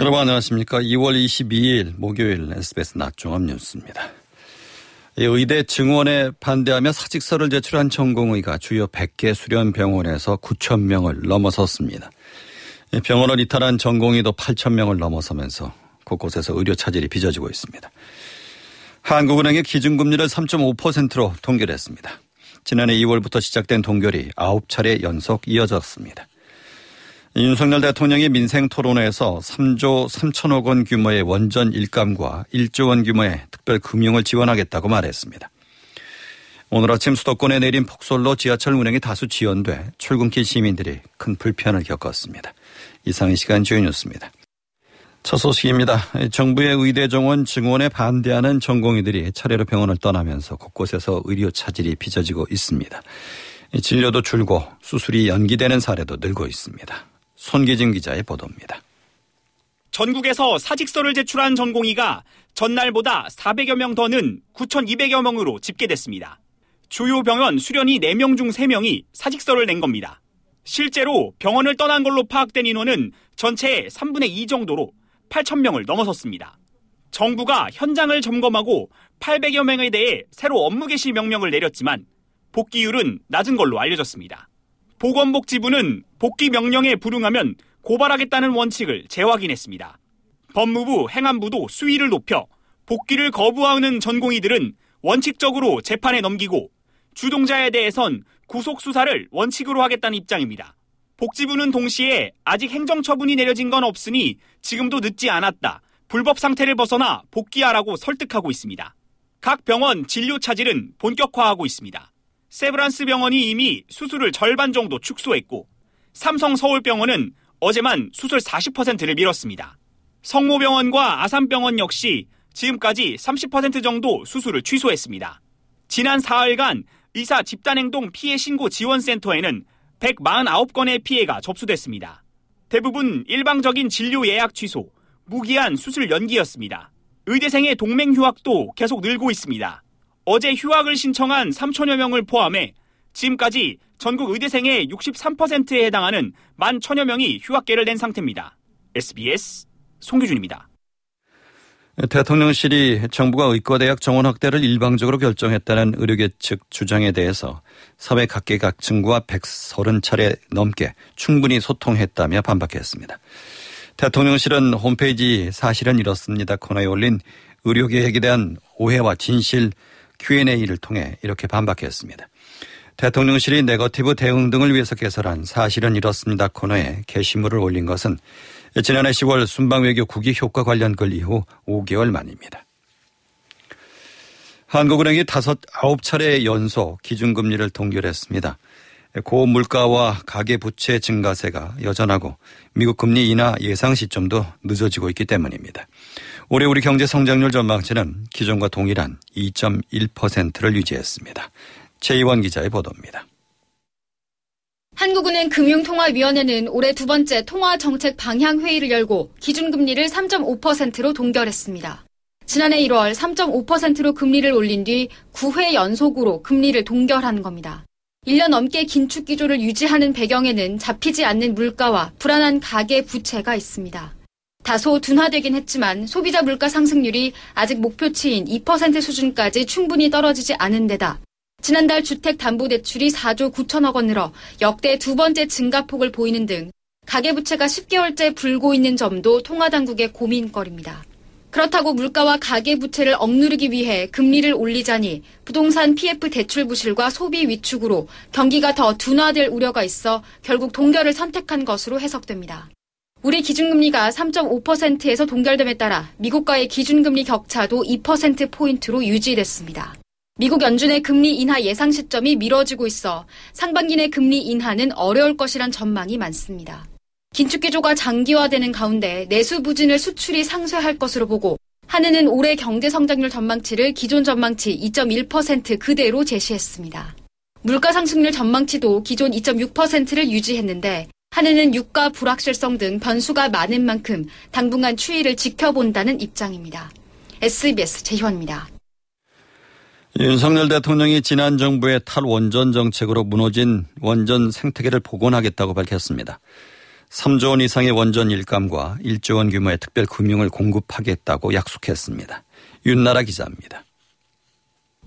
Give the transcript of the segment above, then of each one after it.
여러분 안녕하십니까. 2월 22일 목요일 SBS 낮종합 뉴스입니다. 의대 증원에 반대하며 사직서를 제출한 전공의가 주요 100개 수련 병원에서 9천 명을 넘어섰습니다. 병원을 이탈한 전공의도 8천 명을 넘어서면서 곳곳에서 의료 차질이 빚어지고 있습니다. 한국은행의 기준금리를 3.5%로 동결했습니다. 지난해 2월부터 시작된 동결이 9차례 연속 이어졌습니다. 윤석열 대통령이 민생 토론회에서 3조 3천억 원 규모의 원전 일감과 1조 원 규모의 특별 금융을 지원하겠다고 말했습니다. 오늘 아침 수도권에 내린 폭설로 지하철 운행이 다수 지연돼 출근길 시민들이 큰 불편을 겪었습니다. 이상 이 시간 주요 뉴스입니다. 첫 소식입니다. 정부의 의대 정원 증원에 반대하는 전공의들이 차례로 병원을 떠나면서 곳곳에서 의료 차질이 빚어지고 있습니다. 진료도 줄고 수술이 연기되는 사례도 늘고 있습니다. 손기진 기자의 보도입니다. 전국에서 사직서를 제출한 전공의가 전날보다 400여 명 더는 9,200여 명으로 집계됐습니다. 주요 병원 수련이 4명 중 3명이 사직서를 낸 겁니다. 실제로 병원을 떠난 걸로 파악된 인원은 전체의 3분의 2 정도로 8,000명을 넘어섰습니다. 정부가 현장을 점검하고 800여 명에 대해 새로 업무 개시 명령을 내렸지만 복귀율은 낮은 걸로 알려졌습니다. 보건복지부는 복귀 명령에 불응하면 고발하겠다는 원칙을 재확인했습니다. 법무부, 행안부도 수위를 높여 복귀를 거부하는 전공의들은 원칙적으로 재판에 넘기고 주동자에 대해선 구속 수사를 원칙으로 하겠다는 입장입니다. 복지부는 동시에 아직 행정처분이 내려진 건 없으니 지금도 늦지 않았다. 불법 상태를 벗어나 복귀하라고 설득하고 있습니다. 각 병원 진료 차질은 본격화하고 있습니다. 세브란스 병원이 이미 수술을 절반 정도 축소했고 삼성 서울병원은 어제만 수술 40%를 미뤘습니다. 성모병원과 아산병원 역시 지금까지 30% 정도 수술을 취소했습니다. 지난 4일간 의사 집단행동 피해 신고 지원센터에는 149건의 피해가 접수됐습니다. 대부분 일방적인 진료 예약 취소, 무기한 수술 연기였습니다. 의대생의 동맹 휴학도 계속 늘고 있습니다. 어제 휴학을 신청한 3천여 명을 포함해 지금까지 전국 의대생의 63%에 해당하는 1만 천여 명이 휴학계를 낸 상태입니다. SBS 송규준입니다. 대통령실이 정부가 의과대학 정원 확대를 일방적으로 결정했다는 의료계 측 주장에 대해서 사회 각계각층과 130차례 넘게 충분히 소통했다며 반박했습니다. 대통령실은 홈페이지 사실은 이렇습니다 코너에 올린 의료계획에 대한 오해와 진실 Q&A를 통해 이렇게 반박했습니다. 대통령실이 네거티브 대응 등을 위해서 개설한 사실은 이렇습니다 코너에 게시물을 올린 것은 지난해 10월 순방외교 국익 효과 관련 글 이후 5개월 만입니다. 한국은행이 다섯 아홉 차례 연속 기준금리를 동결했습니다. 고물가와 가계부채 증가세가 여전하고 미국 금리 인하 예상 시점도 늦어지고 있기 때문입니다. 올해 우리 경제 성장률 전망치는 기존과 동일한 2.1%를 유지했습니다. 최희원 기자의 보도입니다. 한국은행 금융통화위원회는 올해 두 번째 통화정책 방향 회의를 열고 기준금리를 3.5%로 동결했습니다. 지난해 1월 3.5%로 금리를 올린 뒤 9회 연속으로 금리를 동결한 겁니다. 1년 넘게 긴축 기조를 유지하는 배경에는 잡히지 않는 물가와 불안한 가계 부채가 있습니다. 다소 둔화되긴 했지만 소비자 물가 상승률이 아직 목표치인 2% 수준까지 충분히 떨어지지 않은 데다 지난달 주택담보대출이 4조 9천억 원 늘어 역대 두 번째 증가폭을 보이는 등 가계부채가 10개월째 불고 있는 점도 통화당국의 고민거리입니다. 그렇다고 물가와 가계부채를 억누르기 위해 금리를 올리자니 부동산 PF 대출 부실과 소비 위축으로 경기가 더 둔화될 우려가 있어 결국 동결을 선택한 것으로 해석됩니다. 우리 기준금리가 3.5%에서 동결됨에 따라 미국과의 기준금리 격차도 2%포인트로 유지됐습니다. 미국 연준의 금리 인하 예상 시점이 미뤄지고 있어 상반기 내 금리 인하는 어려울 것이란 전망이 많습니다. 긴축 기조가 장기화되는 가운데 내수 부진을 수출이 상쇄할 것으로 보고 한은은 올해 경제 성장률 전망치를 기존 전망치 2.1% 그대로 제시했습니다. 물가 상승률 전망치도 기존 2.6%를 유지했는데 한은은 유가 불확실성 등 변수가 많은 만큼 당분간 추이를 지켜본다는 입장입니다. SBS 재현입니다. 윤석열 대통령이 지난 정부의 탈원전 정책으로 무너진 원전 생태계를 복원하겠다고 밝혔습니다. 3조 원 이상의 원전 일감과 1조 원 규모의 특별 금융을 공급하겠다고 약속했습니다. 윤나라 기자입니다.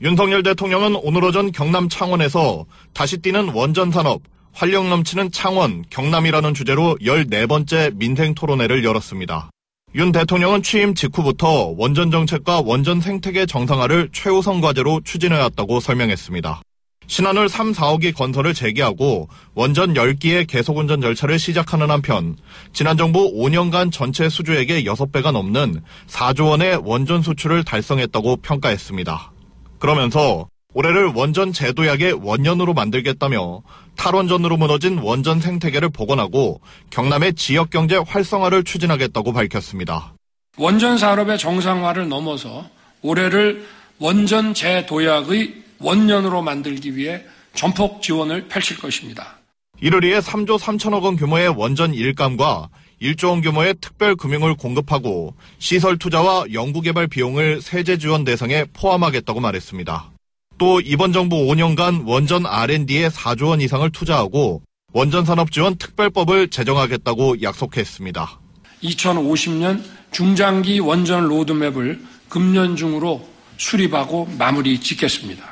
윤석열 대통령은 오늘 오전 경남 창원에서 다시 뛰는 원전 산업, 활력 넘치는 창원, 경남이라는 주제로 14번째 민생 토론회를 열었습니다. 윤 대통령은 취임 직후부터 원전 정책과 원전 생태계 정상화를 최우선 과제로 추진해왔다고 설명했습니다. 신한울 3, 4억이 건설을 재개하고 원전 10기의 계속운전 절차를 시작하는 한편 지난 정부 5년간 전체 수주액의 6배가 넘는 4조 원의 원전 수출을 달성했다고 평가했습니다. 그러면서 올해를 원전 제도약의 원년으로 만들겠다며 탈원전으로 무너진 원전 생태계를 복원하고 경남의 지역 경제 활성화를 추진하겠다고 밝혔습니다. 원전 산업의 정상화를 넘어서 올해를 원전 재도약의 원년으로 만들기 위해 전폭 지원을 펼칠 것입니다. 이를 위해 3조 3천억 원 규모의 원전 일감과 1조 원 규모의 특별 금융을 공급하고 시설 투자와 연구개발 비용을 세제 지원 대상에 포함하겠다고 말했습니다. 또 이번 정부 5년간 원전 R&D에 4조 원 이상을 투자하고 원전 산업 지원 특별법을 제정하겠다고 약속했습니다. 2050년 중장기 원전 로드맵을 금년 중으로 수립하고 마무리 짓겠습니다.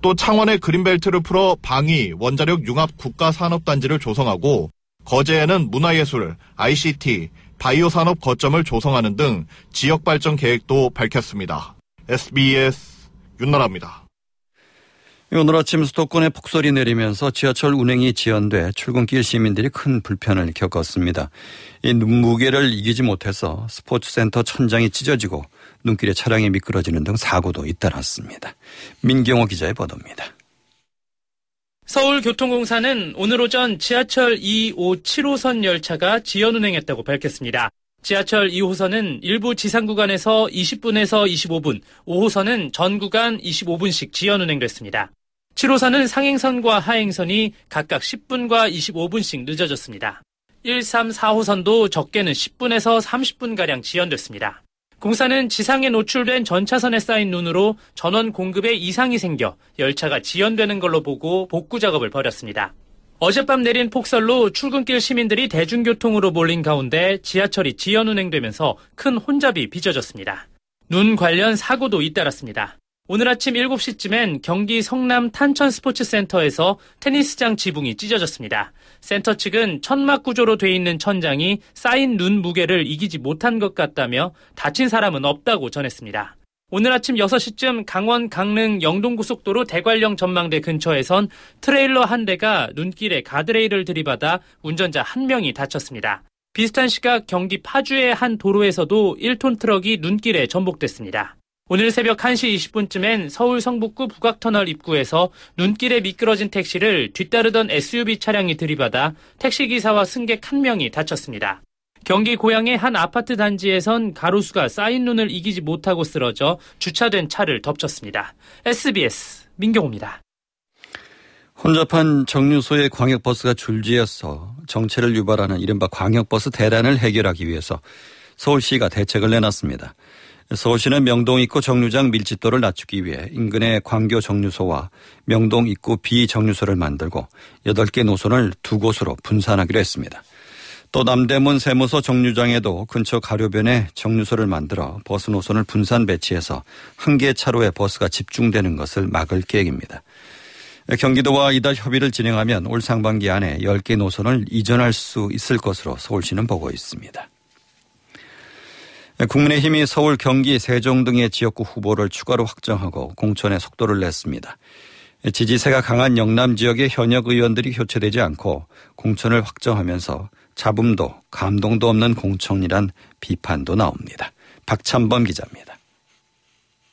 또 창원의 그린벨트를 풀어 방위, 원자력 융합 국가 산업단지를 조성하고 거제에는 문화예술, ICT, 바이오 산업 거점을 조성하는 등 지역 발전 계획도 밝혔습니다. SBS 윤나라입니다. 오늘 아침 수도권에 폭설이 내리면서 지하철 운행이 지연돼 출근길 시민들이 큰 불편을 겪었습니다. 이 눈무게를 이기지 못해서 스포츠센터 천장이 찢어지고 눈길에 차량이 미끄러지는 등 사고도 잇따랐습니다. 민경호 기자의 보도입니다. 서울교통공사는 오늘 오전 지하철 2호 7호선 열차가 지연 운행했다고 밝혔습니다. 지하철 2호선은 일부 지상 구간에서 20분에서 25분, 5호선은 전 구간 25분씩 지연 운행됐습니다. 7호선은 상행선과 하행선이 각각 10분과 25분씩 늦어졌습니다. 1, 3, 4호선도 적게는 10분에서 30분가량 지연됐습니다. 공사는 지상에 노출된 전차선에 쌓인 눈으로 전원 공급에 이상이 생겨 열차가 지연되는 걸로 보고 복구 작업을 벌였습니다. 어젯밤 내린 폭설로 출근길 시민들이 대중교통으로 몰린 가운데 지하철이 지연 운행되면서 큰 혼잡이 빚어졌습니다. 눈 관련 사고도 잇따랐습니다. 오늘 아침 7시쯤엔 경기 성남 탄천 스포츠센터에서 테니스장 지붕이 찢어졌습니다. 센터 측은 천막 구조로 돼 있는 천장이 쌓인 눈 무게를 이기지 못한 것 같다며 다친 사람은 없다고 전했습니다. 오늘 아침 6시쯤 강원 강릉 영동고속도로 대관령 전망대 근처에선 트레일러 한 대가 눈길에 가드레일을 들이받아 운전자 한 명이 다쳤습니다. 비슷한 시각 경기 파주의 한 도로에서도 1톤 트럭이 눈길에 전복됐습니다. 오늘 새벽 1시 20분쯤엔 서울 성북구 북악터널 입구에서 눈길에 미끄러진 택시를 뒤따르던 SUV 차량이 들이받아 택시기사와 승객 한 명이 다쳤습니다. 경기 고양의 한 아파트 단지에선 가로수가 쌓인 눈을 이기지 못하고 쓰러져 주차된 차를 덮쳤습니다. SBS 민경호입니다. 혼잡한 정류소에 광역버스가 줄지어서 정체를 유발하는 이른바 광역버스 대란을 해결하기 위해서 서울시가 대책을 내놨습니다. 서울시는 명동 입구 정류장 밀집도를 낮추기 위해 인근의 광교 정류소와 명동 입구 비정류소를 만들고 8개 노선을 두 곳으로 분산하기로 했습니다. 또 남대문 세무서 정류장에도 근처 가료변에 정류소를 만들어 버스 노선을 분산 배치해서 한 개 차로에 버스가 집중되는 것을 막을 계획입니다. 경기도와 이달 협의를 진행하면 올 상반기 안에 10개 노선을 이전할 수 있을 것으로 서울시는 보고 있습니다. 국민의힘이 서울, 경기, 세종 등의 지역구 후보를 추가로 확정하고 공천에 속도를 냈습니다. 지지세가 강한 영남 지역의 현역 의원들이 교체되지 않고 공천을 확정하면서 잡음도 감동도 없는 공천이란 비판도 나옵니다. 박찬범 기자입니다.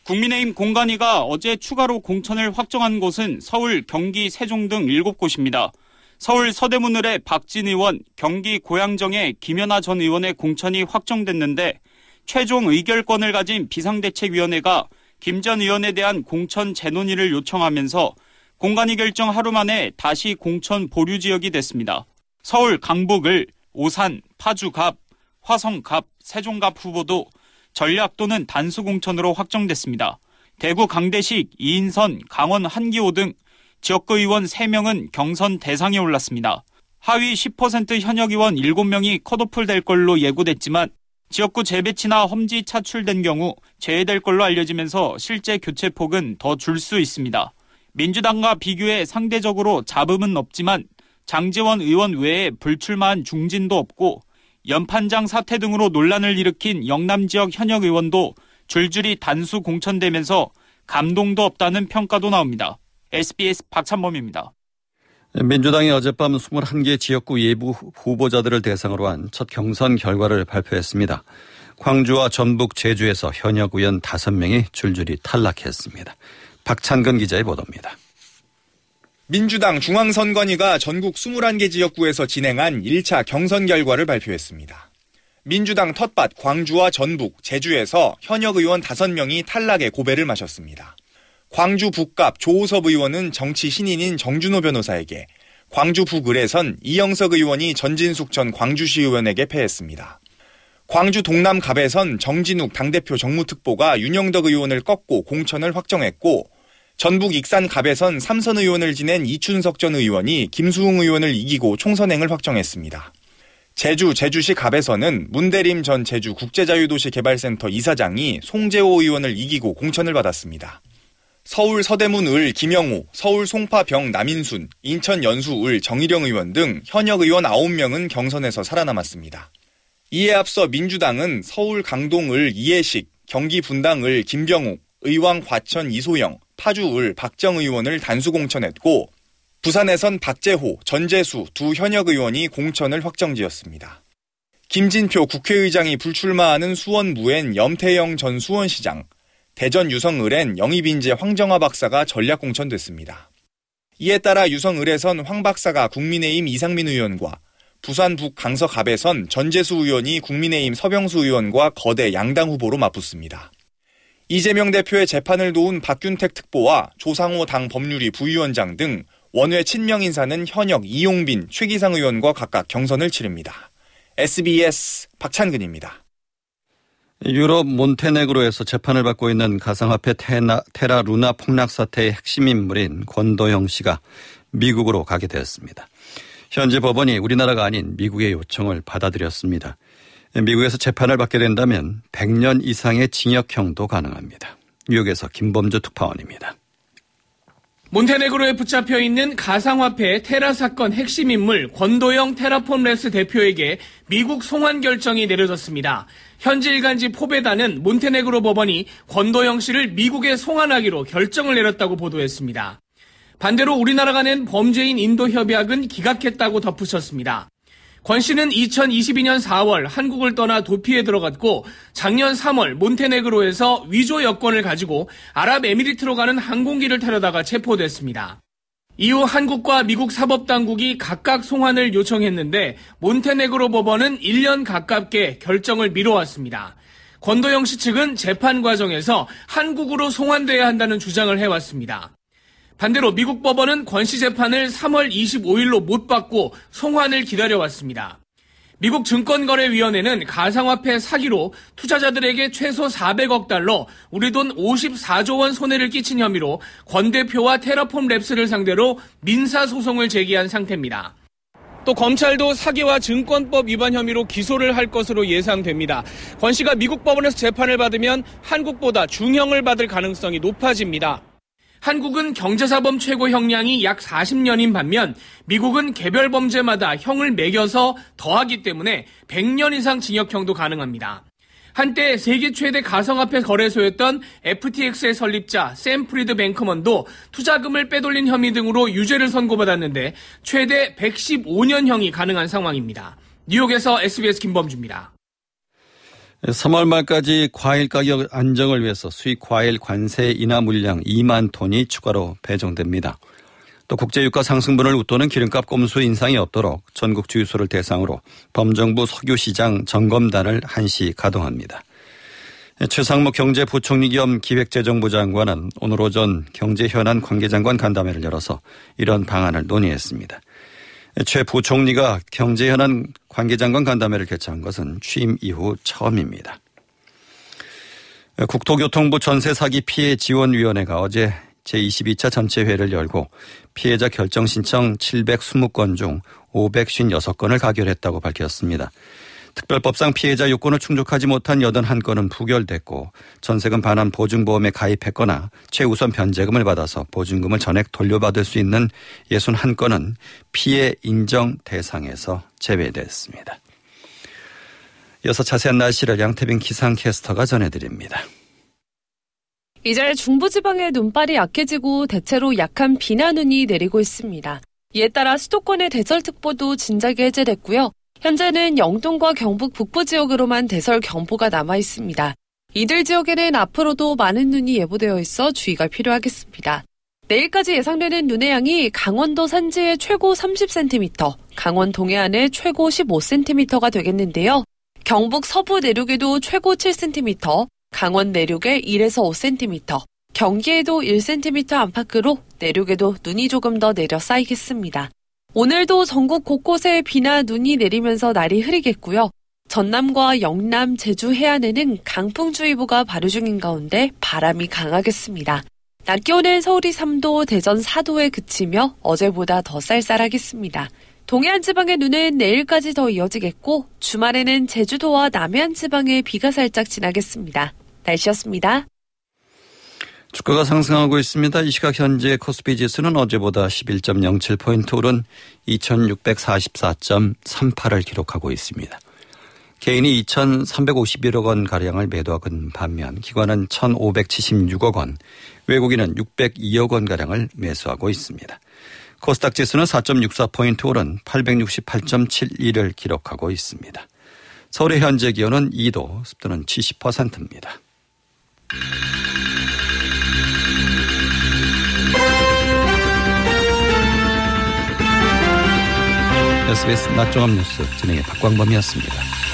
국민의힘 공관위가 어제 추가로 공천을 확정한 곳은 서울, 경기, 세종 등 7곳입니다. 서울 서대문을의 박진 의원, 경기 고양정의 김연아 전 의원의 공천이 확정됐는데 최종 의결권을 가진 비상대책위원회가 김 전 의원에 대한 공천 재논의를 요청하면서 공간위 결정 하루 만에 다시 공천 보류 지역이 됐습니다. 서울 강북을 오산, 파주갑, 화성갑, 세종갑 후보도 전략 또는 단수 공천으로 확정됐습니다. 대구 강대식, 이인선, 강원 한기호 등 지역구 의원 3명은 경선 대상에 올랐습니다. 하위 10% 현역 의원 7명이 컷오프 될 걸로 예고됐지만 지역구 재배치나 험지 차출된 경우 제외될 걸로 알려지면서 실제 교체 폭은 더 줄 수 있습니다. 민주당과 비교해 상대적으로 잡음은 없지만 장재원 의원 외에 불출마한 중진도 없고 연판장 사태 등으로 논란을 일으킨 영남 지역 현역 의원도 줄줄이 단수 공천되면서 감동도 없다는 평가도 나옵니다. SBS 박찬범입니다. 민주당이 어젯밤 21개 지역구 예부 후보자들을 대상으로 한 첫 경선 결과를 발표했습니다. 광주와 전북, 제주에서 현역 의원 5명이 줄줄이 탈락했습니다. 박찬근 기자의 보도입니다. 민주당 중앙선관위가 전국 21개 지역구에서 진행한 1차 경선 결과를 발표했습니다. 민주당 텃밭 광주와 전북, 제주에서 현역 의원 5명이 탈락의 고배를 마셨습니다. 광주 북갑 조호섭 의원은 정치 신인인 정준호 변호사에게, 광주 북을에선 이영석 의원이 전진숙 전 광주시 의원에게 패했습니다. 광주 동남갑에선 정진욱 당대표 정무특보가 윤영덕 의원을 꺾고 공천을 확정했고 전북 익산갑에선 삼선 의원을 지낸 이춘석 전 의원이 김수웅 의원을 이기고 총선행을 확정했습니다. 제주 제주시 갑에서는 문대림 전 제주 국제자유도시 개발센터 이사장이 송재호 의원을 이기고 공천을 받았습니다. 서울 서대문 을 김영호, 서울 송파병 남인순, 인천 연수 을 정일영 의원 등 현역 의원 9명은 경선에서 살아남았습니다. 이에 앞서 민주당은 서울 강동 을 이해식, 경기 분당 을 김병욱, 의왕 과천 이소영, 파주 을 박정 의원을 단수 공천했고 부산에선 박재호, 전재수 두 현역 의원이 공천을 확정지었습니다. 김진표 국회의장이 불출마하는 수원 무엔 염태영 전 수원시장, 대전 유성을엔 영입인재 황정화 박사가 전략 공천됐습니다. 이에 따라 유성을에선 황 박사가 국민의힘 이상민 의원과 부산 북 강서갑에선 전재수 의원이 국민의힘 서병수 의원과 거대 양당 후보로 맞붙습니다. 이재명 대표의 재판을 도운 박균택 특보와 조상호 당 법률위 부위원장 등 원외 친명 인사는 현역 이용빈, 최기상 의원과 각각 경선을 치릅니다. SBS 박찬근입니다. 유럽 몬테네그로에서 재판을 받고 있는 가상화폐 테나, 테라 루나 폭락 사태의 핵심 인물인 권도형 씨가 미국으로 가게 되었습니다. 현지 법원이 우리나라가 아닌 미국의 요청을 받아들였습니다. 미국에서 재판을 받게 된다면 100년 이상의 징역형도 가능합니다. 뉴욕에서 김범주 특파원입니다. 몬테네그로에 붙잡혀 있는 가상화폐 테라 사건 핵심 인물 권도형 테라폼 랩스 대표에게 미국 송환 결정이 내려졌습니다. 현지 일간지 포베다는 몬테네그로 법원이 권도영 씨를 미국에 송환하기로 결정을 내렸다고 보도했습니다. 반대로 우리나라가 낸 범죄인 인도 협약은 기각했다고 덧붙였습니다. 권 씨는 2022년 4월 한국을 떠나 도피에 들어갔고 작년 3월 몬테네그로에서 위조 여권을 가지고 아랍에미리트로 가는 항공기를 타려다가 체포됐습니다. 이후 한국과 미국 사법당국이 각각 송환을 요청했는데 몬테네그로 법원은 1년 가깝게 결정을 미뤄왔습니다. 권도영 씨 측은 재판 과정에서 한국으로 송환돼야 한다는 주장을 해왔습니다. 반대로 미국 법원은 권 씨 재판을 3월 25일로 못 받고 송환을 기다려왔습니다. 미국 증권거래위원회는 가상화폐 사기로 투자자들에게 최소 400억 달러, 우리 돈 54조 원 손해를 끼친 혐의로 권 대표와 테라폼 랩스를 상대로 민사소송을 제기한 상태입니다. 또 검찰도 사기와 증권법 위반 혐의로 기소를 할 것으로 예상됩니다. 권 씨가 미국 법원에서 재판을 받으면 한국보다 중형을 받을 가능성이 높아집니다. 한국은 경제사범 최고 형량이 약 40년인 반면 미국은 개별 범죄마다 형을 매겨서 더하기 때문에 100년 이상 징역형도 가능합니다. 한때 세계 최대 가상화폐 거래소였던 FTX의 설립자 샘 프리드 뱅크먼도 투자금을 빼돌린 혐의 등으로 유죄를 선고받았는데 최대 115년형이 가능한 상황입니다. 뉴욕에서 SBS 김범주입니다. 3월 말까지 과일 가격 안정을 위해서 수입 과일 관세 인하 물량 2만 톤이 추가로 배정됩니다. 또 국제 유가 상승분을 웃도는 기름값 꼼수 인상이 없도록 전국 주유소를 대상으로 범정부 석유시장 점검단을 한시 가동합니다. 최상목 경제부총리 겸 기획재정부 장관은 오늘 오전 경제 현안 관계장관 간담회를 열어서 이런 방안을 논의했습니다. 최 부총리가 경제 현안 관계장관 간담회를 개최한 것은 취임 이후 처음입니다. 국토교통부 전세 사기 피해 지원위원회가 어제 제22차 전체회를 열고 피해자 결정 신청 720건 중 556건을 가결했다고 밝혔습니다. 특별법상 피해자 요건을 충족하지 못한 81건은 부결됐고 전세금 반환 보증보험에 가입했거나 최우선 변제금을 받아서 보증금을 전액 돌려받을 수 있는 61건은 피해 인정 대상에서 제외됐습니다. 이어서 자세한 날씨를 양태빈 기상캐스터가 전해드립니다. 이제 중부지방의 눈발이 약해지고 대체로 약한 비나 눈이 내리고 있습니다. 이에 따라 수도권의 대설특보도 진작에 해제됐고요. 현재는 영동과 경북 북부 지역으로만 대설 경보가 남아 있습니다. 이들 지역에는 앞으로도 많은 눈이 예보되어 있어 주의가 필요하겠습니다. 내일까지 예상되는 눈의 양이 강원도 산지의 최고 30cm, 강원 동해안의 최고 15cm가 되겠는데요. 경북 서부 내륙에도 최고 7cm, 강원 내륙에 1에서 5cm, 경기에도 1cm 안팎으로 내륙에도 눈이 조금 더 내려 쌓이겠습니다. 오늘도 전국 곳곳에 비나 눈이 내리면서 날이 흐리겠고요. 전남과 영남, 제주 해안에는 강풍주의보가 발효 중인 가운데 바람이 강하겠습니다. 낮 기온은 서울이 3도, 대전 4도에 그치며 어제보다 더 쌀쌀하겠습니다. 동해안 지방의 눈은 내일까지 더 이어지겠고 주말에는 제주도와 남해안 지방에 비가 살짝 지나겠습니다. 날씨였습니다. 주가가 상승하고 있습니다. 이 시각 현재 코스피 지수는 어제보다 11.07포인트 오른 2644.38을 기록하고 있습니다. 개인이 2,351억 원 가량을 매도하건 반면 기관은 1,576억 원, 외국인은 602억 원 가량을 매수하고 있습니다. 코스닥 지수는 4.64포인트 오른 868.71을 기록하고 있습니다. 서울의 현재 기온은 2도, 습도는 70%입니다. SBS 낮 종합 뉴스 진행의 박광범이었습니다.